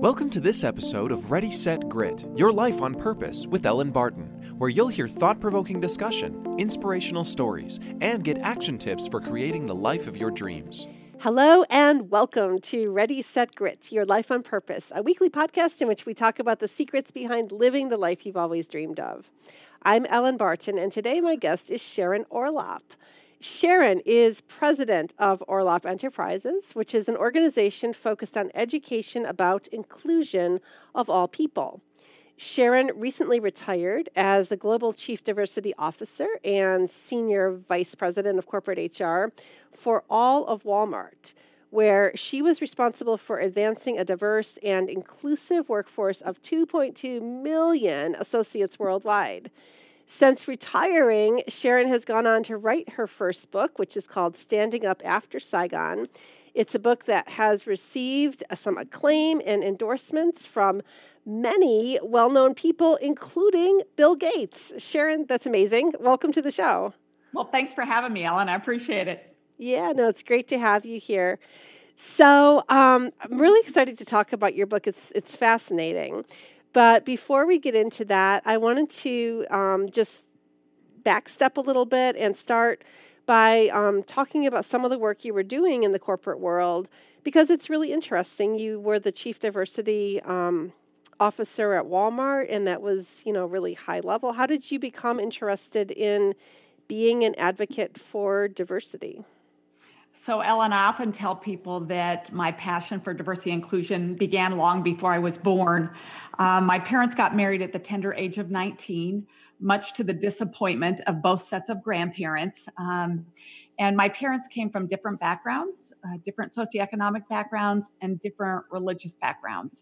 Welcome to this episode of Ready, Set, Grit Your Life on Purpose with Elin Barton, where you'll hear thought provoking discussion, inspirational stories, and get action tips for creating the life of your dreams. Hello and welcome to Ready, Set, Grit Your Life on Purpose, a weekly podcast in which we talk about the secrets behind living the life you've always dreamed of. I'm Elin Barton, and today my guest is Sharon Orlopp. Sharon is president of Orlopp Enterprises, which is an organization focused on education about inclusion of all people. Sharon recently retired as the Global Chief Diversity Officer and Senior Vice President of Corporate HR for all of Walmart, where she was responsible for advancing a diverse and inclusive workforce of 2.2 million associates worldwide. Since retiring, Sharon has gone on to write her first book, which is called Standing Up After Saigon. It's a book that has received some acclaim and endorsements from many well known people, including Bill Gates. Sharon, that's amazing. Welcome to the show. Well, thanks for having me, Elin. I appreciate it. Yeah, no, it's great to have you here. So um, I'm really excited to talk about your book. It's it's fascinating. But before we get into that, I wanted to um, just backstep a little bit and start by um, talking about some of the work you were doing in the corporate world because it's really interesting. You were the chief diversity um, officer at Walmart, and that was, you know, really high level. How did you become interested in being an advocate for diversity? So, Elin, I often tell people that my passion for diversity and inclusion began long before I was born. Um, my parents got married at the tender age of 19, much to the disappointment of both sets of grandparents. Um, and my parents came from different backgrounds, uh, different socioeconomic backgrounds, and different religious backgrounds.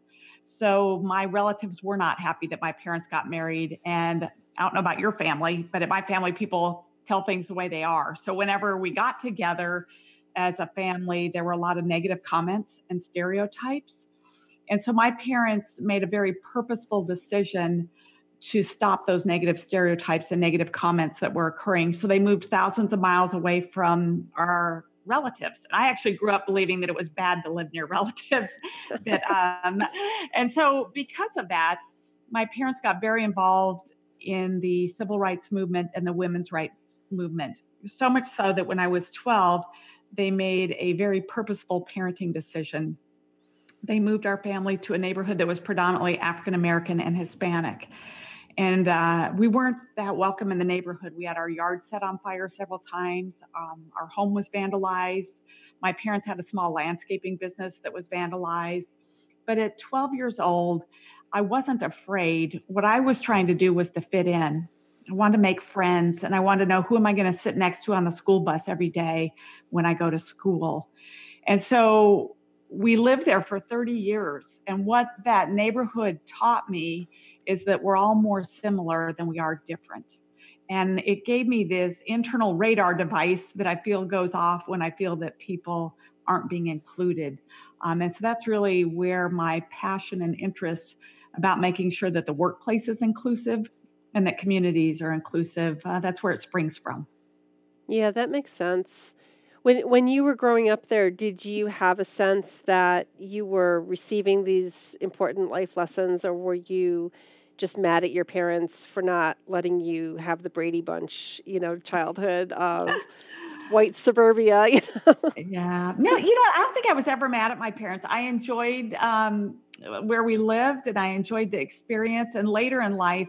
So, my relatives were not happy that my parents got married. And I don't know about your family, but at my family, people tell things the way they are. So, whenever we got together, as a family, there were a lot of negative comments and stereotypes. And so my parents made a very purposeful decision to stop those negative stereotypes and negative comments that were occurring. So they moved thousands of miles away from our relatives. And I actually grew up believing that it was bad to live near relatives. that, um, and so because of that, my parents got very involved in the civil rights movement and the women's rights movement. So much so that when I was 12, they made a very purposeful parenting decision. They moved our family to a neighborhood that was predominantly African American and Hispanic. And uh, we weren't that welcome in the neighborhood. We had our yard set on fire several times. Um, our home was vandalized. My parents had a small landscaping business that was vandalized. But at 12 years old, I wasn't afraid. What I was trying to do was to fit in. I want to make friends and I want to know who am I going to sit next to on the school bus every day when I go to school. And so we lived there for 30 years. And what that neighborhood taught me is that we're all more similar than we are different. And it gave me this internal radar device that I feel goes off when I feel that people aren't being included. Um, and so that's really where my passion and interest about making sure that the workplace is inclusive and that communities are inclusive. Uh, that's where it springs from. Yeah, that makes sense. When when you were growing up there, did you have a sense that you were receiving these important life lessons, or were you just mad at your parents for not letting you have the Brady Bunch, you know, childhood of white suburbia? You know? Yeah. No, you know, I don't think I was ever mad at my parents. I enjoyed um, where we lived, and I enjoyed the experience. And later in life,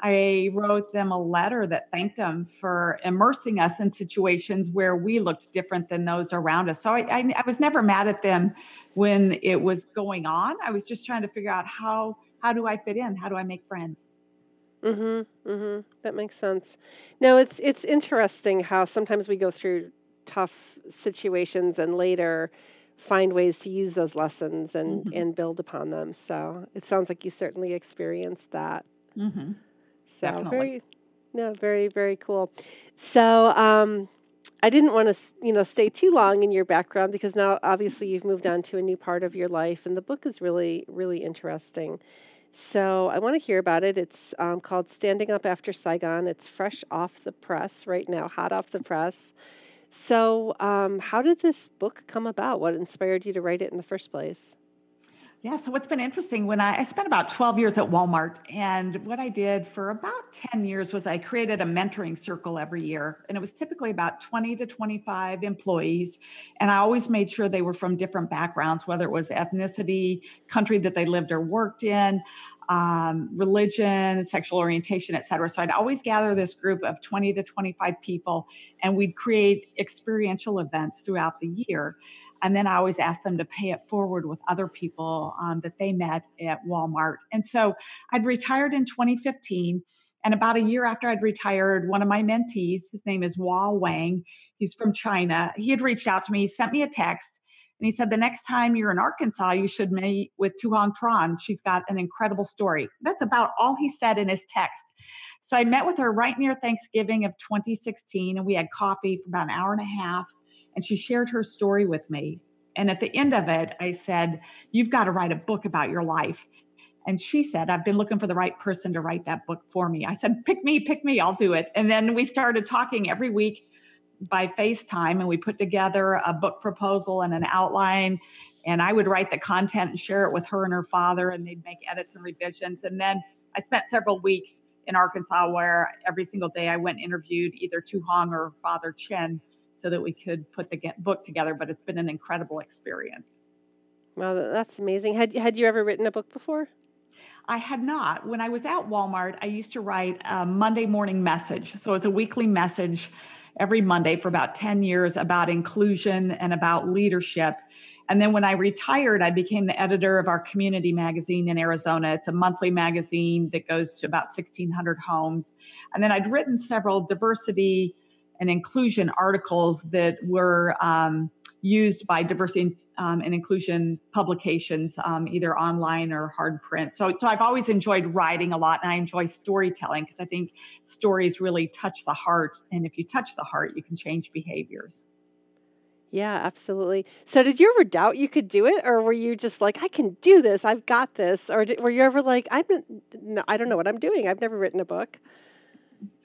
I wrote them a letter that thanked them for immersing us in situations where we looked different than those around us. So I, I, I, was never mad at them when it was going on. I was just trying to figure out how how do I fit in? How do I make friends? Mhm. Mhm. That makes sense. No, it's it's interesting how sometimes we go through tough situations and later find ways to use those lessons and Mhm. and build upon them. So it sounds like you certainly experienced that. Mhm. So Definitely. very, no, very, very cool. So um, I didn't want to, you know, stay too long in your background because now obviously you've moved on to a new part of your life, and the book is really, really interesting. So I want to hear about it. It's um, called Standing Up After Saigon. It's fresh off the press right now, hot off the press. So, um, how did this book come about? What inspired you to write it in the first place? Yeah, so what's been interesting when I, I, spent about 12 years at Walmart, and what I did for about 10 years was I created a mentoring circle every year, and it was typically about 20 to 25 employees, and I always made sure they were from different backgrounds, whether it was ethnicity, country that they lived or worked in, um, religion, sexual orientation, et cetera. So I'd always gather this group of 20 to 25 people, and we'd create experiential events throughout the year. And then I always ask them to pay it forward with other people um, that they met at Walmart. And so I'd retired in 2015. And about a year after I'd retired, one of my mentees, his name is Hua Wang, he's from China, he had reached out to me, he sent me a text, and he said, The next time you're in Arkansas, you should meet with Thuhang Tran. She's got an incredible story. That's about all he said in his text. So I met with her right near Thanksgiving of 2016, and we had coffee for about an hour and a half and she shared her story with me. And at the end of it, I said, You've got to write a book about your life. And she said, I've been looking for the right person to write that book for me. I said, Pick me, pick me, I'll do it. And then we started talking every week by FaceTime, and we put together a book proposal and an outline. And I would write the content and share it with her and her father, and they'd make edits and revisions. And then I spent several weeks in Arkansas where every single day I went and interviewed either Thuhang or Father Chen so that we could put the book together. But it's been an incredible experience. Wow, that's amazing. Had had you ever written a book before? I had not. When I was at Walmart, I used to write a Monday morning message. So it's a weekly message every Monday for about 10 years about inclusion and about leadership. And then when I retired, I became the editor of our community magazine in Arizona. It's a monthly magazine that goes to about 1,600 homes. And then I'd written several diversity and inclusion articles that were um, used by diversity um, and inclusion publications, um, either online or hard print. So, so I've always enjoyed writing a lot, and I enjoy storytelling because I think stories really touch the heart, and if you touch the heart, you can change behaviors. Yeah, absolutely. So, did you ever doubt you could do it, or were you just like, "I can do this. I've got this," or did, were you ever like, "I'm, no, I don't know what I'm doing. I've never written a book."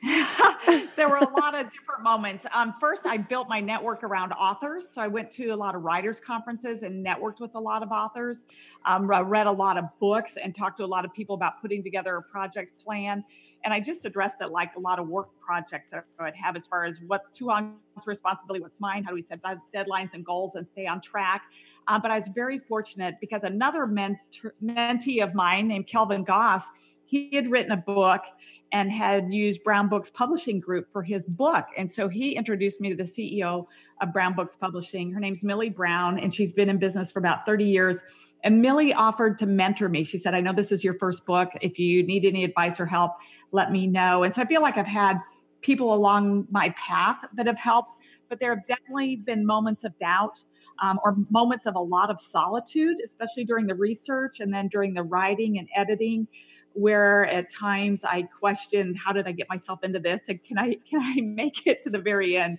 there were a lot of different moments. Um, first, I built my network around authors. So I went to a lot of writers' conferences and networked with a lot of authors. Um, I read a lot of books and talked to a lot of people about putting together a project plan. And I just addressed it like a lot of work projects that I would have as far as what's Thuhang's responsibility, what's mine, how do we set deadlines and goals and stay on track. Uh, but I was very fortunate because another mentor, mentee of mine named Kelvin Goss, he had written a book and had used Brown Books Publishing Group for his book. And so he introduced me to the CEO of Brown Books Publishing. Her name's Millie Brown, and she's been in business for about 30 years. And Millie offered to mentor me. She said, I know this is your first book. If you need any advice or help, let me know. And so I feel like I've had people along my path that have helped, but there have definitely been moments of doubt. Um, or moments of a lot of solitude, especially during the research and then during the writing and editing where at times I questioned how did I get myself into this and can I can I make it to the very end?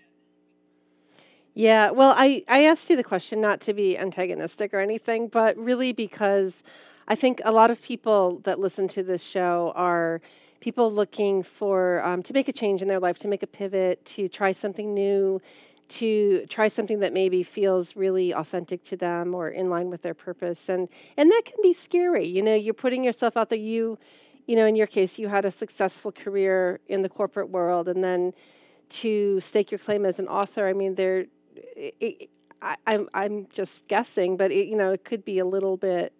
Yeah, well, I I asked you the question not to be antagonistic or anything, but really because I think a lot of people that listen to this show are people looking for um, to make a change in their life, to make a pivot, to try something new, to try something that maybe feels really authentic to them or in line with their purpose and and that can be scary you know you're putting yourself out there you you know in your case you had a successful career in the corporate world and then to stake your claim as an author i mean there I, I'm I'm just guessing, but it, you know it could be a little bit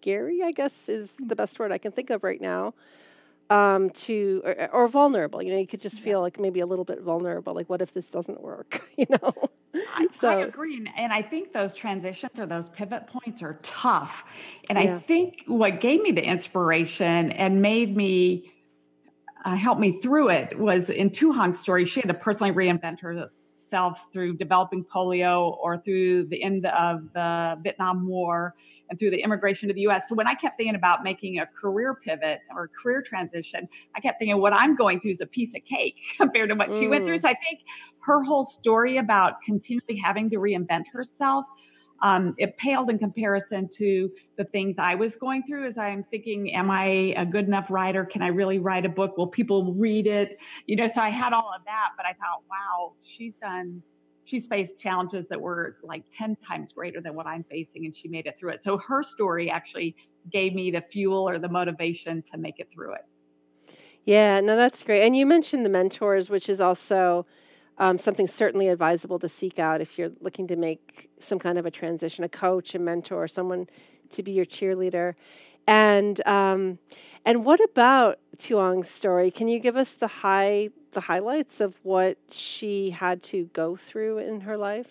scary. I guess is the mm-hmm. best word I can think of right now um, to or, or, vulnerable. You know, you could just feel like maybe a little bit vulnerable. Like, what if this doesn't work? You know. I, so, I agree, and I think those transitions or those pivot points are tough. And yeah. I think what gave me the inspiration and made me uh, help me through it was in Thuhang's story. She had to personally reinvent herself through developing polio or through the end of the Vietnam War and through the immigration to the US. So when I kept thinking about making a career pivot or career transition, I kept thinking what I'm going through is a piece of cake compared to what mm. she went through. Mm. So I think her whole story about continually having to reinvent herself. Um, it paled in comparison to the things I was going through as I'm thinking, am I a good enough writer? Can I really write a book? Will people read it? You know, so I had all of that, but I thought, wow, she's done she's faced challenges that were like 10 times greater than what I'm facing, and she made it through it. So her story actually gave me the fuel or the motivation to make it through it. Yeah, no, that's great. And you mentioned the mentors, which is also um, something certainly advisable to seek out if you're looking to make some kind of a transition, a coach, a mentor, someone to be your cheerleader. And um, and what about Thuhang's story? Can you give us the high the highlights of what she had to go through in her life?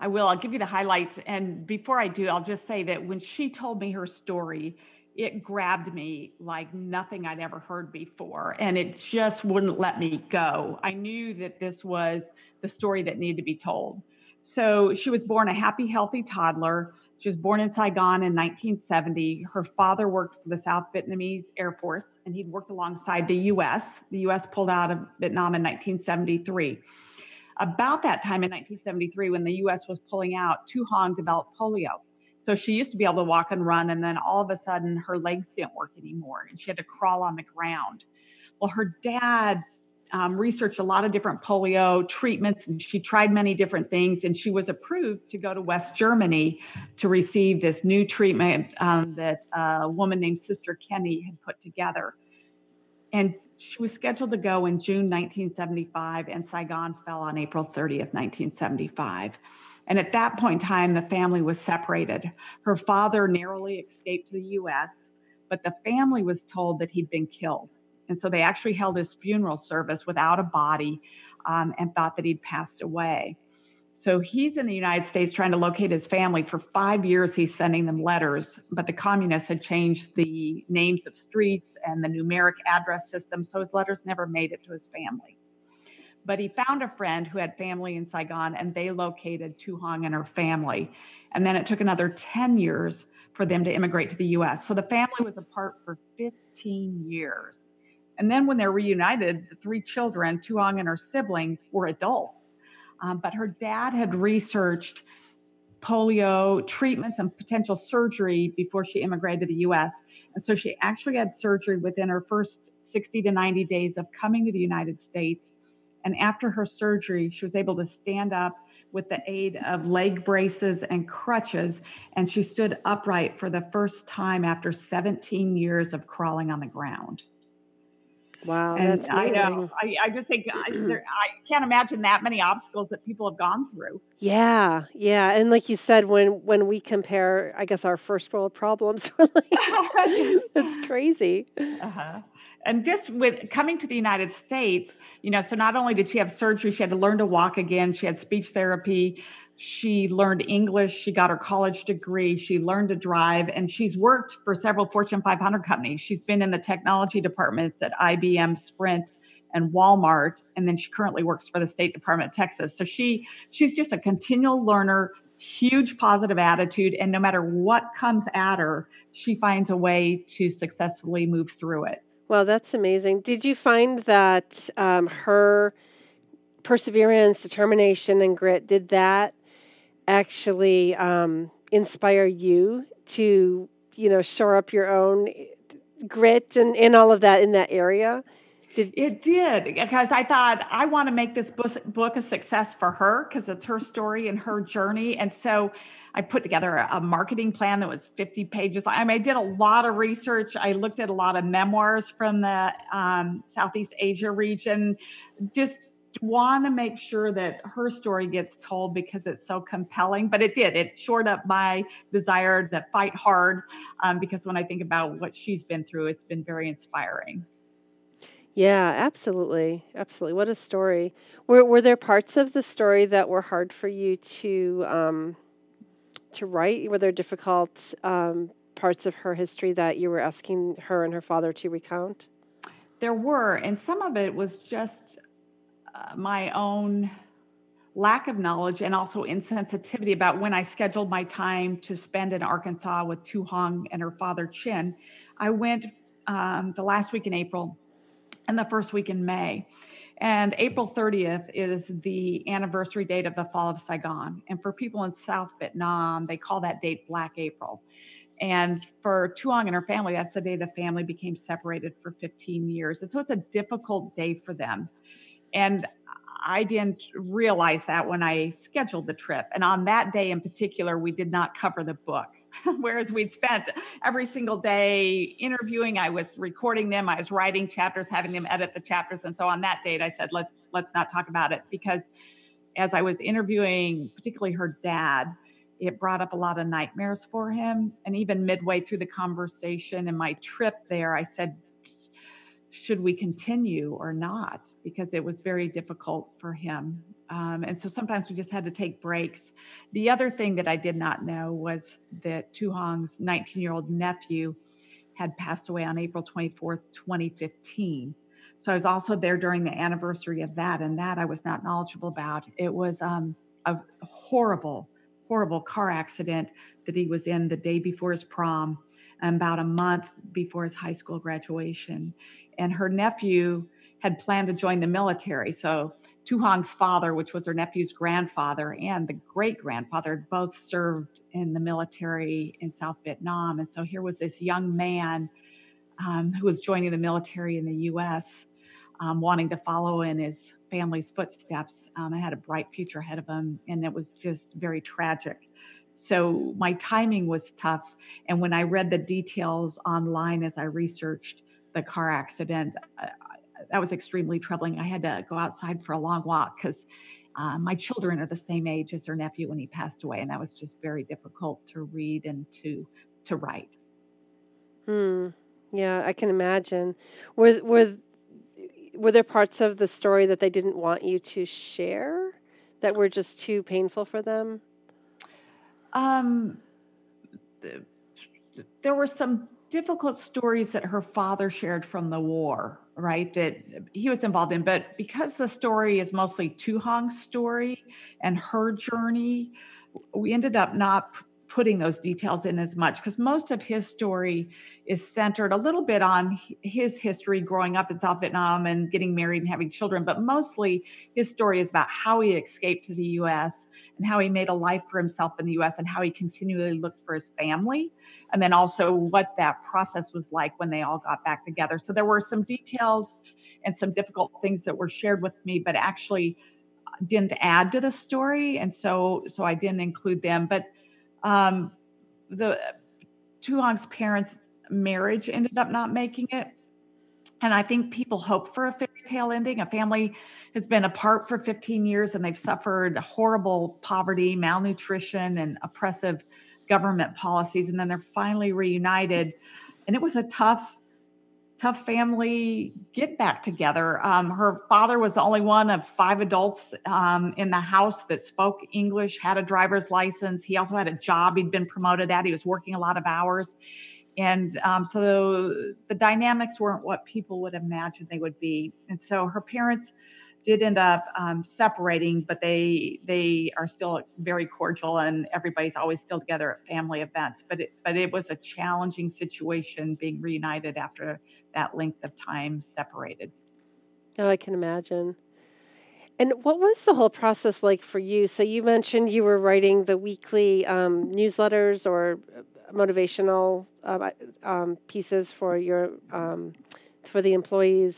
I will. I'll give you the highlights. And before I do, I'll just say that when she told me her story, it grabbed me like nothing I'd ever heard before. And it just wouldn't let me go. I knew that this was the story that needed to be told. So she was born a happy, healthy toddler. She was born in Saigon in 1970. Her father worked for the South Vietnamese Air Force, and he'd worked alongside the U.S. The U.S. pulled out of Vietnam in 1973. About that time in 1973, when the U.S. was pulling out, Thuhang developed polio. So she used to be able to walk and run, and then all of a sudden her legs didn't work anymore, and she had to crawl on the ground. Well, her dad um, researched a lot of different polio treatments, and she tried many different things, and she was approved to go to West Germany to receive this new treatment um, that a woman named Sister Kenny had put together. And she was scheduled to go in June 1975, and Saigon fell on April 30th, 1975. And at that point in time, the family was separated. Her father narrowly escaped to the U.S., but the family was told that he'd been killed. And so they actually held his funeral service without a body um, and thought that he'd passed away. So he's in the United States trying to locate his family. For five years, he's sending them letters, but the communists had changed the names of streets and the numeric address system, so his letters never made it to his family. But he found a friend who had family in Saigon, and they located Thuhang and her family. And then it took another 10 years for them to immigrate to the US. So the family was apart for 15 years. And then when they're reunited, the three children, Thuhang and her siblings, were adults. Um, but her dad had researched polio treatments and potential surgery before she immigrated to the US. And so she actually had surgery within her first 60 to 90 days of coming to the United States. And after her surgery, she was able to stand up with the aid of leg braces and crutches, and she stood upright for the first time after 17 years of crawling on the ground. Wow, and I know. I, I just think I, there, I can't imagine that many obstacles that people have gone through. Yeah, yeah, and like you said, when when we compare, I guess our first world problems, we're it's crazy. Uh-huh. And just with coming to the United States, you know, so not only did she have surgery, she had to learn to walk again. She had speech therapy. She learned English. She got her college degree. She learned to drive, and she's worked for several Fortune 500 companies. She's been in the technology departments at IBM, Sprint, and Walmart, and then she currently works for the State Department of Texas. So she she's just a continual learner, huge positive attitude, and no matter what comes at her, she finds a way to successfully move through it. Well, that's amazing. Did you find that um, her perseverance, determination, and grit did that actually um, inspire you to, you know, shore up your own grit and, and all of that in that area? Did, it did because I thought I want to make this book a success for her because it's her story and her journey. And so I put together a, marketing plan that was 50 pages. I mean, I did a lot of research. I looked at a lot of memoirs from the um, Southeast Asia region, just want to make sure that her story gets told because it's so compelling. But it did. It shored up my desire to fight hard um, because when I think about what she's been through, it's been very inspiring. Yeah, absolutely, absolutely. What a story. Were were there parts of the story that were hard for you to um, to write? Were there difficult um, parts of her history that you were asking her and her father to recount? There were, and some of it was just uh, my own lack of knowledge and also insensitivity about when I scheduled my time to spend in Arkansas with Thuhang and her father Chin. I went um, the last week in April and the first week in May. And April 30th is the anniversary date of the fall of Saigon. And for people in South Vietnam, they call that date Black April. And for Thuhang and her family, that's the day the family became separated for 15 years. And so it's a difficult day for them. And I didn't realize that when I scheduled the trip. And on that day in particular, we did not cover the book. Whereas we'd spent every single day interviewing, I was recording them, I was writing chapters, having them edit the chapters. And so on that date, I said, let's let's not talk about it because as I was interviewing, particularly her dad, it brought up a lot of nightmares for him. And even midway through the conversation and my trip there, I said, should we continue or not? Because it was very difficult for him. Um, and so sometimes we just had to take breaks. The other thing that I did not know was that Thuhang's 19 year old nephew had passed away on April 24th, 2015. So I was also there during the anniversary of that, and that I was not knowledgeable about. It was um, a horrible, horrible car accident that he was in the day before his prom, about a month before his high school graduation. And her nephew had planned to join the military. So Thuhang's father, which was her nephew's grandfather, and the great grandfather both served in the military in South Vietnam. And so here was this young man um, who was joining the military in the U.S., um, wanting to follow in his family's footsteps. Um, I had a bright future ahead of him, and it was just very tragic. So my timing was tough. And when I read the details online as I researched the car accident, that was extremely troubling. I had to go outside for a long walk because uh, my children are the same age as her nephew when he passed away, and that was just very difficult to read and to to write. Hmm. Yeah, I can imagine. Were were were there parts of the story that they didn't want you to share that were just too painful for them? Um, there were some difficult stories that her father shared from the war, right? That he was involved in. But because the story is mostly Thuhang's story and her journey, we ended up not putting those details in as much because most of his story is centered a little bit on his history growing up in South Vietnam and getting married and having children, but mostly his story is about how he escaped to the US and how he made a life for himself in the US and how he continually looked for his family. And then also what that process was like when they all got back together. So there were some details and some difficult things that were shared with me, but actually didn't add to the story. And so, so I didn't include them. But um, the Thuhang's parents' marriage ended up not making it. And I think people hope for a fairy tale ending. A family has been apart for 15 years and they've suffered horrible poverty, malnutrition, and oppressive government policies. And then they're finally reunited. And it was a tough, tough family get back together. Um, her father was the only one of five adults um, in the house that spoke English, had a driver's license. He also had a job he'd been promoted at. He was working a lot of hours. And um, so the dynamics weren't what people would imagine they would be. And so her parents did end up um, separating, but they they are still very cordial, and everybody's always still together at family events. But it, but it was a challenging situation being reunited after that length of time separated. Oh, I can imagine. And what was the whole process like for you? So you mentioned you were writing the weekly um, newsletters or motivational uh, um, pieces for your um, for the employees.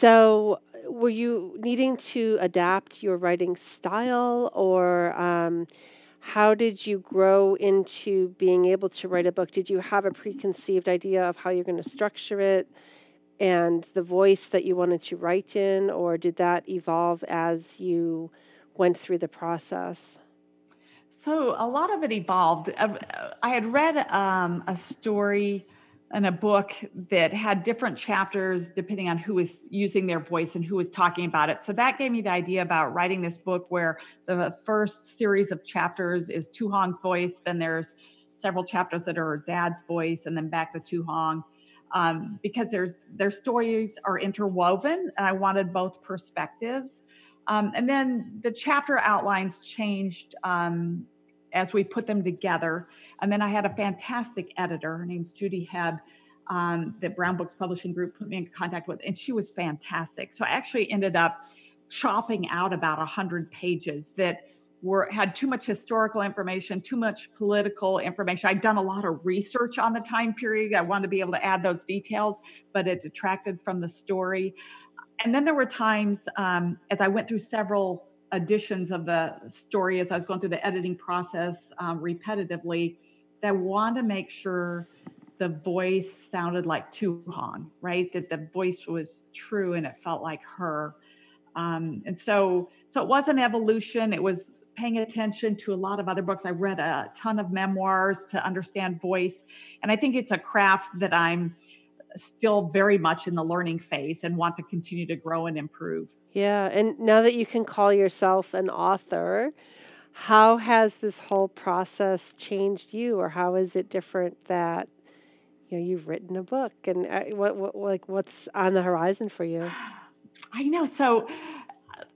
So were you needing to adapt your writing style, or um, how did you grow into being able to write a book? Did you have a preconceived idea of how you're going to structure it? and the voice that you wanted to write in, or did that evolve as you went through the process? So a lot of it evolved. I had read um, a story in a book that had different chapters depending on who was using their voice and who was talking about it. So that gave me the idea about writing this book where the first series of chapters is Thuhang's voice, then there's several chapters that are Dad's voice, and then back to Thuhang. Um, because there's their stories are interwoven, and I wanted both perspectives. Um, and then the chapter outlines changed um, as we put them together. And then I had a fantastic editor. Her name's Judy Hebb, um, that Brown Books Publishing Group put me in contact with, and she was fantastic. So I actually ended up chopping out about 100 pages that were had too much historical information, too much political information. I'd done a lot of research on the time period. I wanted to be able to add those details, but it detracted from the story. and then there were times um, as I went through several editions of the story, as I was going through the editing process um, repetitively, that I wanted to make sure the voice sounded like Thuhang, right? That the voice was true and it felt like her. Um, and so, so it was an evolution. It was paying attention to a lot of other books. I read a ton of memoirs to understand voice, and I think it's a craft that I'm still very much in the learning phase and want to continue to grow and improve. Yeah, and now that you can call yourself an author, how has this whole process changed you, or how is it different that you know you've written a book, and uh, what, what like what's on the horizon for you? I know. So,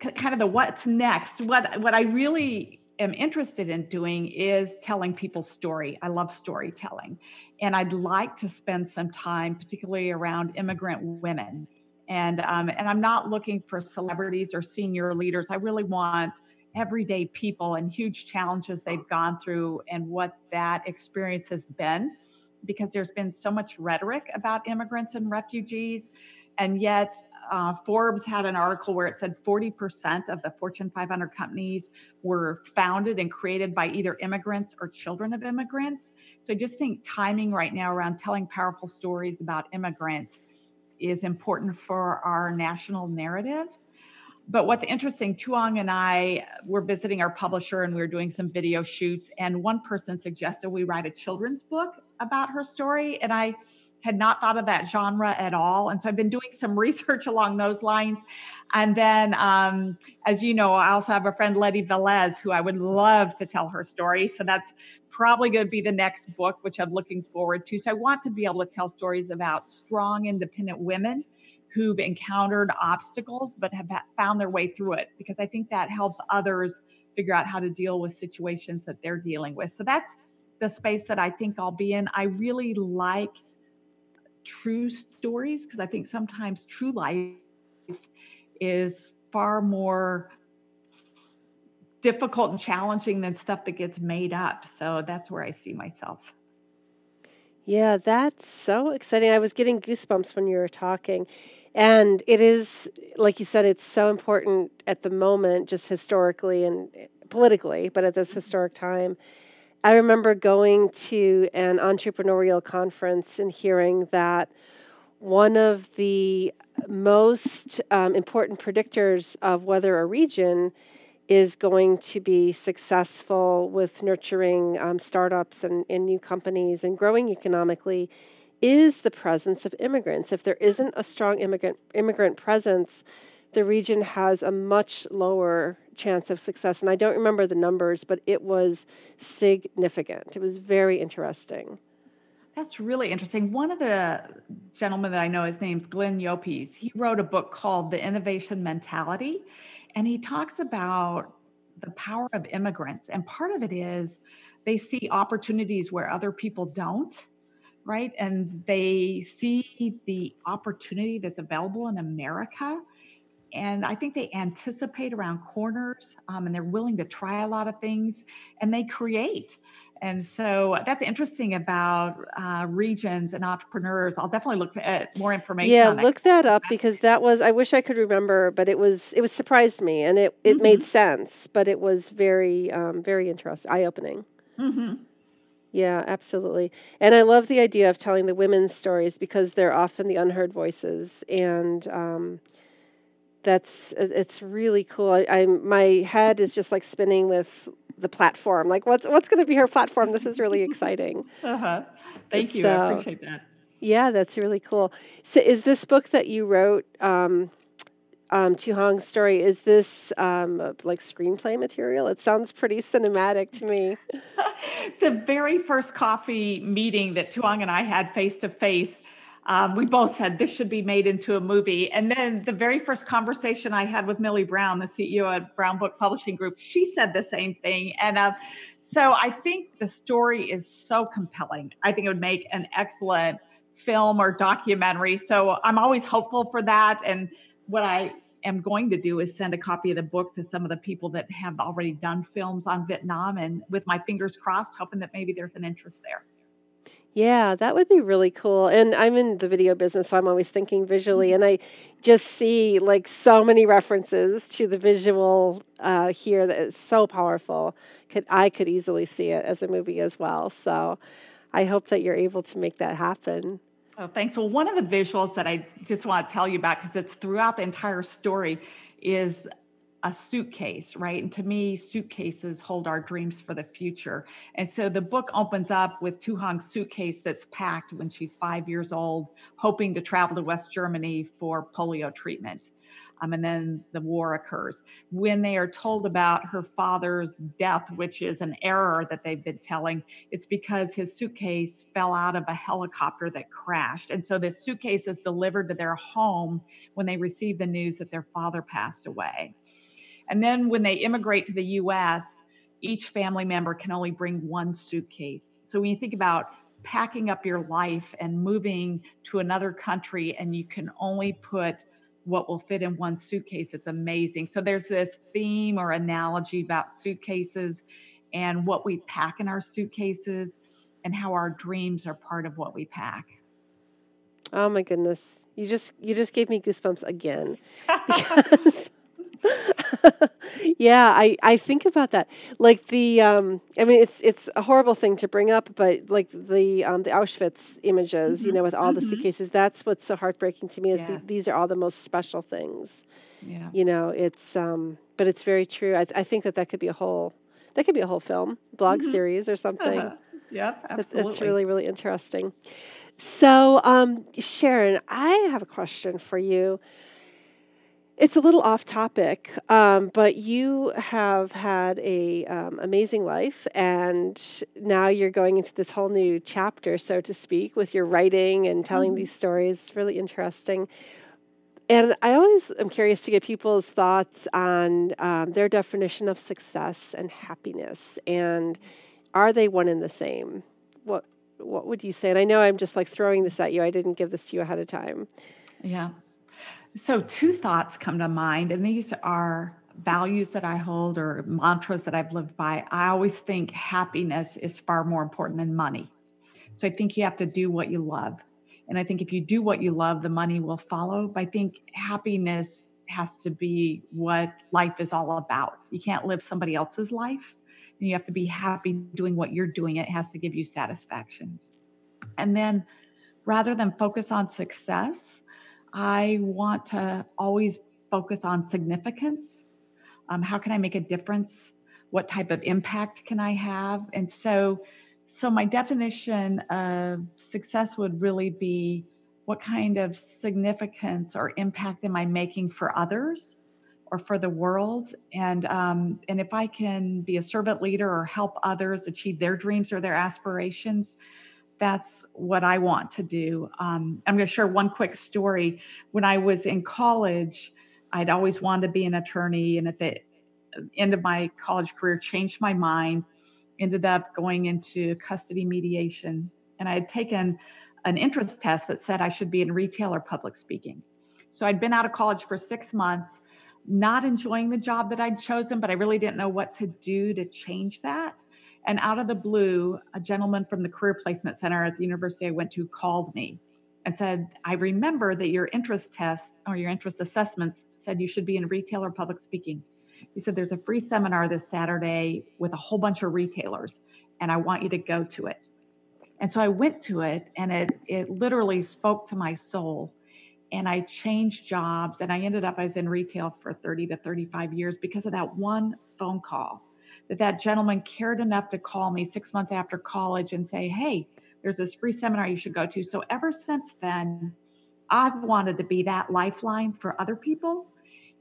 kind of the what's next. What what I really am interested in doing is telling people's story. I love storytelling, and I'd like to spend some time, particularly around immigrant women. And um, and I'm not looking for celebrities or senior leaders. I really want everyday people and huge challenges they've gone through and what that experience has been because there's been so much rhetoric about immigrants and refugees and yet uh, Forbes had an article where it said 40% of the Fortune 500 companies were founded and created by either immigrants or children of immigrants. So I just think timing right now around telling powerful stories about immigrants is important for our national narrative. But what's interesting, Thuhang and I were visiting our publisher and we were doing some video shoots, and one person suggested we write a children's book about her story. And I had not thought of that genre at all. And so I've been doing some research along those lines. And then, um, as you know, I also have a friend, Letty Velez, who I would love to tell her story. So that's probably going to be the next book, which I'm looking forward to. So I want to be able to tell stories about strong, independent women who've encountered obstacles but have found their way through it, because I think that helps others figure out how to deal with situations that they're dealing with. So that's the space that I think I'll be in. I really like true stories because I think sometimes true life is far more difficult and challenging than stuff that gets made up. So that's where I see myself. Yeah, that's so exciting. I was getting goosebumps when you were talking. And it is, like you said, it's so important at the moment, just historically and politically, but at this historic time I remember going to an entrepreneurial conference and hearing that one of the most um, important predictors of whether a region is going to be successful with nurturing um, startups and, and new companies and growing economically is the presence of immigrants. If there isn't a strong immigrant immigrant presence, the region has a much lower chance of success. And I don't remember the numbers, but it was significant. It was very interesting. That's really interesting. One of the gentlemen that I know, his name's Glenn Llopis. He wrote a book called The Innovation Mentality, and he talks about the power of immigrants. And part of it is they see opportunities where other people don't, right? And they see the opportunity that's available in America and I think they anticipate around corners um, and they're willing to try a lot of things and they create. And so that's interesting about uh, regions and entrepreneurs. I'll definitely look at more information. Yeah, look that up because that was. I wish I could remember, but it was. It was surprised me, and it it mm-hmm. made sense. But it was very um, very interesting, eye opening. Mm-hmm. Yeah, absolutely. And I love the idea of telling the women's stories because they're often the unheard voices, and um, that's it's really cool. I, I'm my head is just like spinning with the platform. Like, what's what's going to be her platform? This is really exciting. uh huh. Thank you. So, I appreciate that. Yeah, that's really cool. So, is this book that you wrote, um, um, Thuhang's story? Is this um, like screenplay material? It sounds pretty cinematic to me. the very first coffee meeting that Thuhang and I had face to face um, we both said this should be made into a movie. And then the very first conversation I had with Millie Brown, the CEO at Brown Book Publishing Group, she said the same thing. And uh, so I think the story is so compelling. I think it would make an excellent film or documentary. So I'm always hopeful for that. And what I am going to do is send a copy of the book to some of the people that have already done films on Vietnam and with my fingers crossed, hoping that maybe there's an interest there. Yeah, that would be really cool. And I'm in the video business, so I'm always thinking visually, and I just see like so many references to the visual uh, here that is so powerful. Could I could easily see it as a movie as well. So I hope that you're able to make that happen. Oh, thanks. Well, one of the visuals that I just want to tell you about because it's throughout the entire story is a suitcase, right? And to me, suitcases hold our dreams for the future. And so the book opens up with Thuhang's suitcase that's packed when she's five years old, hoping to travel to West Germany for polio treatment. Um, and then the war occurs. When they are told about her father's death, which is an error that they've been telling, it's because his suitcase fell out of a helicopter that crashed. And so this suitcase is delivered to their home when they receive the news that their father passed away. And then when they immigrate to the US, each family member can only bring one suitcase. So when you think about packing up your life and moving to another country and you can only put what will fit in one suitcase, it's amazing. So there's this theme or analogy about suitcases and what we pack in our suitcases and how our dreams are part of what we pack. Oh my goodness. You just you just gave me goosebumps again. Yeah, I I think about that. Like the um I mean it's it's a horrible thing to bring up, but like the um the Auschwitz images, mm-hmm. you know, with all mm-hmm. the suitcases, that's what's so heartbreaking to me is yeah. these are all the most special things. Yeah. You know, it's um but it's very true. I I think that that could be a whole that could be a whole film, blog mm-hmm. series or something. Uh-huh. Yep, absolutely. It's really really interesting. So, um, Sharon, I have a question for you it's a little off topic, um, but you have had a um, amazing life, and now you're going into this whole new chapter, so to speak, with your writing and telling mm-hmm. these stories. It's really interesting. And I always am curious to get people's thoughts on um, their definition of success and happiness, and are they one and the same? What What would you say? And I know I'm just like throwing this at you. I didn't give this to you ahead of time. Yeah. So, two thoughts come to mind, and these are values that I hold or mantras that I've lived by. I always think happiness is far more important than money. So, I think you have to do what you love. And I think if you do what you love, the money will follow. But I think happiness has to be what life is all about. You can't live somebody else's life. And you have to be happy doing what you're doing. It has to give you satisfaction. And then rather than focus on success, I want to always focus on significance. Um, how can I make a difference? What type of impact can I have? And so, so my definition of success would really be what kind of significance or impact am I making for others or for the world? And um, and if I can be a servant leader or help others achieve their dreams or their aspirations, that's what I want to do. Um, I'm going to share one quick story. When I was in college, I'd always wanted to be an attorney, and at the end of my college career, changed my mind. Ended up going into custody mediation, and I had taken an interest test that said I should be in retail or public speaking. So I'd been out of college for six months, not enjoying the job that I'd chosen, but I really didn't know what to do to change that. And out of the blue, a gentleman from the Career Placement Center at the university I went to called me and said, I remember that your interest test or your interest assessments said you should be in retail or public speaking. He said, There's a free seminar this Saturday with a whole bunch of retailers, and I want you to go to it. And so I went to it, and it, it literally spoke to my soul. And I changed jobs, and I ended up, I was in retail for 30 to 35 years because of that one phone call that that gentleman cared enough to call me six months after college and say, hey, there's this free seminar you should go to. So ever since then, I've wanted to be that lifeline for other people.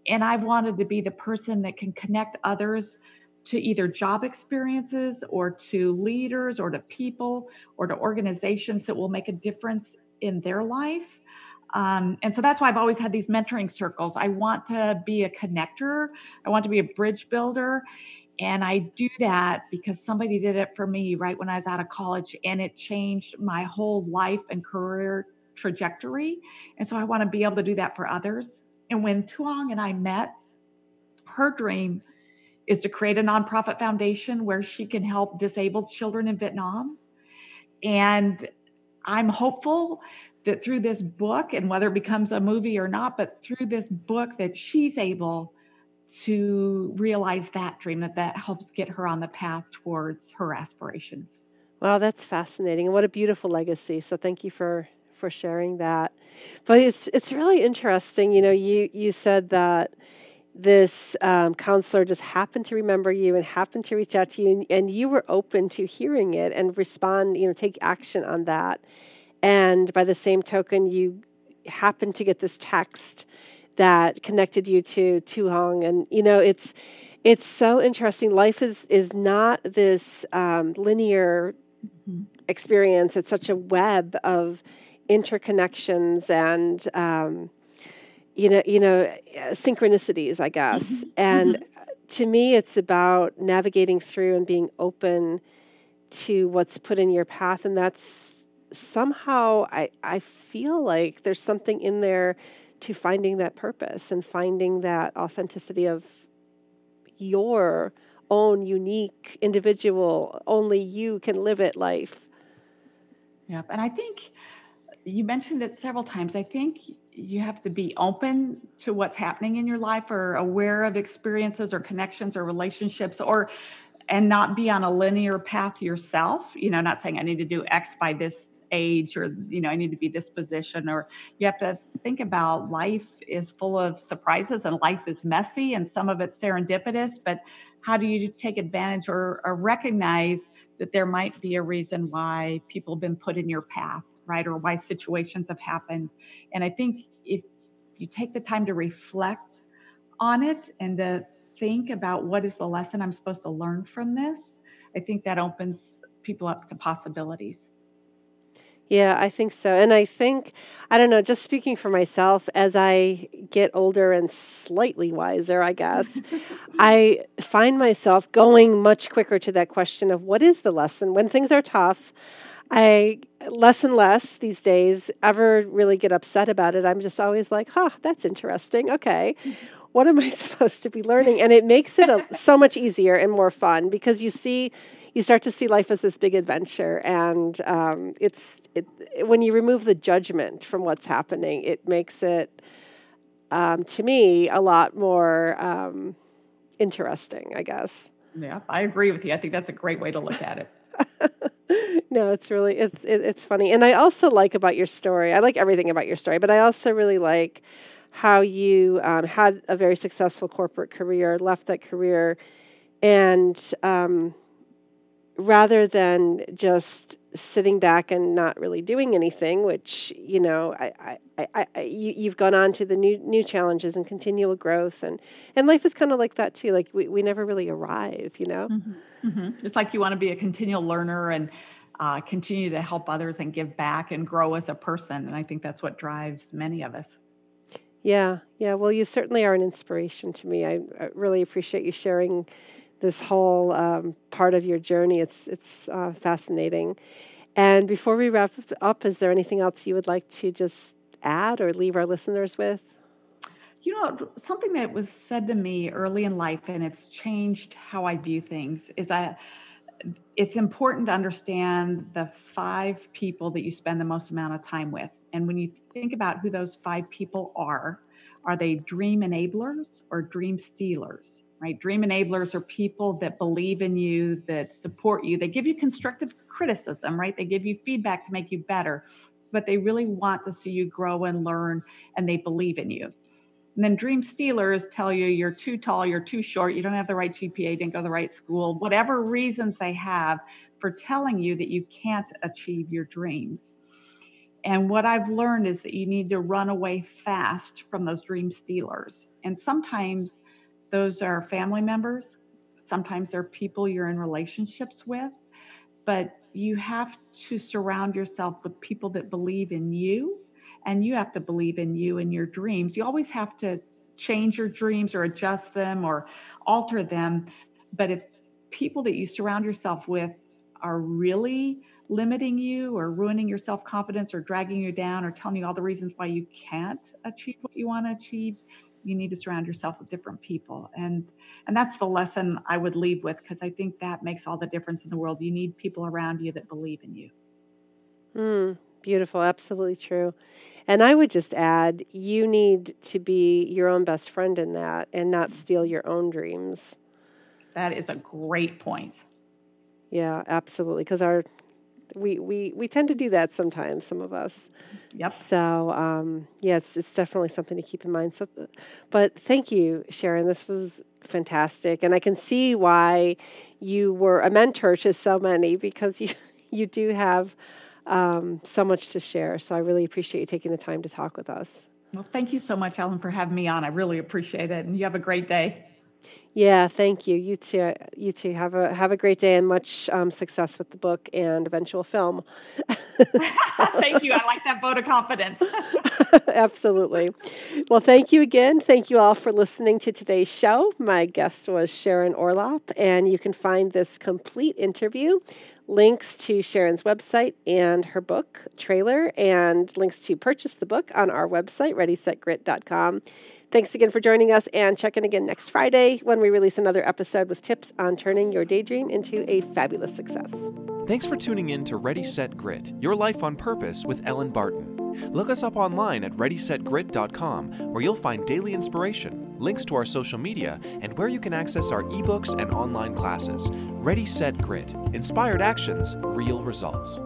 And I've wanted to be the person that can connect others to either job experiences or to leaders or to people or to organizations that will make a difference in their life. Um, and so that's why I've always had these mentoring circles. I want to be a connector, I want to be a bridge builder. And I do that because somebody did it for me right when I was out of college, and it changed my whole life and career trajectory. And so I want to be able to do that for others. And when Thuhang and I met, her dream is to create a nonprofit foundation where she can help disabled children in Vietnam. And I'm hopeful that through this book, and whether it becomes a movie or not, but through this book, that she's able to realize that dream, that that helps get her on the path towards her aspirations. Wow, that's fascinating, and what a beautiful legacy. So thank you for for sharing that. But it's it's really interesting. You know, you you said that this um, counselor just happened to remember you and happened to reach out to you, and, and you were open to hearing it and respond. You know, take action on that. And by the same token, you happened to get this text that connected you to Thuhang, and you know, it's it's so interesting. Life is is not this um, linear mm-hmm. experience. It's such a web of interconnections and um, you know you know synchronicities, I guess. Mm-hmm. And mm-hmm. to me, it's about navigating through and being open to what's put in your path, and that's somehow I I feel like there's something in there to finding that purpose and finding that authenticity of your own unique individual. Only you can live it life. Yep and i think you mentioned it several times. I think you have to be open to what's happening in your life or aware of experiences or connections or relationships or and not be on a linear path yourself. You know not saying i need to do x by this age or you know i need to be this position or you have to think about life is full of surprises and life is messy and some of it's serendipitous but how do you take advantage or, or recognize that there might be a reason why people have been put in your path right or why situations have happened? And i think if you take the time to reflect on it and to think about what is the lesson i'm supposed to learn from this i think that opens people up to possibilities yeah, I think so. And I think, I don't know, just speaking for myself, as I get older and slightly wiser, I guess, I find myself going much quicker to that question of what is the lesson? When things are tough, I less and less these days ever really get upset about it. I'm just always like, huh, that's interesting. Okay. What am I supposed to be learning? And it makes it a, so much easier and more fun because you see, you start to see life as this big adventure, and um, it's it, when you remove the judgment from what's happening, it makes it, um, to me, a lot more um, interesting, I guess. Yeah, I agree with you. I think that's a great way to look at it. no, it's really it's it, it's funny, and I also like about your story. I like everything about your story, but I also really like how you um, had a very successful corporate career, left that career, and um, rather than just sitting back and not really doing anything, which you know, I, I, I, I you, you've gone on to the new new challenges and continual growth, and and life is kind of like that too. Like we we never really arrive, you know. Mm-hmm. Mm-hmm. It's like you want to be a continual learner and uh, continue to help others and give back and grow as a person, and I think that's what drives many of us. Yeah, yeah. Well, you certainly are an inspiration to me. I, I really appreciate you sharing this whole um, part of your journey. It's it's uh, fascinating. And before we wrap up, is there anything else you would like to just add or leave our listeners with? You know, something that was said to me early in life, and it's changed how I view things, is that it's important to understand the five people that you spend the most amount of time with. And when you think about who those five people are, are they dream enablers or dream stealers? Right? Dream enablers are people that believe in you, that support you. They give you constructive criticism, right? They give you feedback to make you better, but they really want to see you grow and learn, and they believe in you. And then dream stealers tell you you're too tall, you're too short, you don't have the right GPA, didn't go to the right school, whatever reasons they have for telling you that you can't achieve your dreams. And what I've learned is that you need to run away fast from those dream stealers. And sometimes those are family members. Sometimes they're people you're in relationships with. But you have to surround yourself with people that believe in you, and you have to believe in you and your dreams. You always have to change your dreams or adjust them or alter them. But if people that you surround yourself with are really limiting you or ruining your self confidence or dragging you down or telling you all the reasons why you can't achieve what you want to achieve, you need to surround yourself with different people and and that's the lesson i would leave with because i think that makes all the difference in the world you need people around you that believe in you mm, Beautiful, absolutely true. And I would just add, you need to be your own best friend in that and not steal your own dreams. That is a great point. Yeah, absolutely. Because our we, we we tend to do that sometimes, some of us. Yep. So um, yeah, it's, it's definitely something to keep in mind. So, but thank you, Sharon. This was fantastic, and I can see why you were a mentor to so many because you you do have um, so much to share. So I really appreciate you taking the time to talk with us. Well, thank you so much, Elin, for having me on. I really appreciate it, and you have a great day. Yeah, thank you. You too. You too. Have a have a great day and much um, success with the book and eventual film. thank you. I like that vote of confidence. Absolutely. Well, thank you again. Thank you all for listening to today's show. My guest was Sharon Orlopp, and you can find this complete interview links to Sharon's website and her book trailer, and links to purchase the book on our website, ReadySetGrit.com. Thanks again for joining us, and check in again next Friday when we release another episode with tips on turning your daydream into a fabulous success. Thanks for tuning in to Ready Set Grit Your Life on Purpose with Elin Barton. Look us up online at ReadySetGrit.com, where you'll find daily inspiration, links to our social media, and where you can access our ebooks and online classes. Ready Set Grit Inspired Actions, Real Results.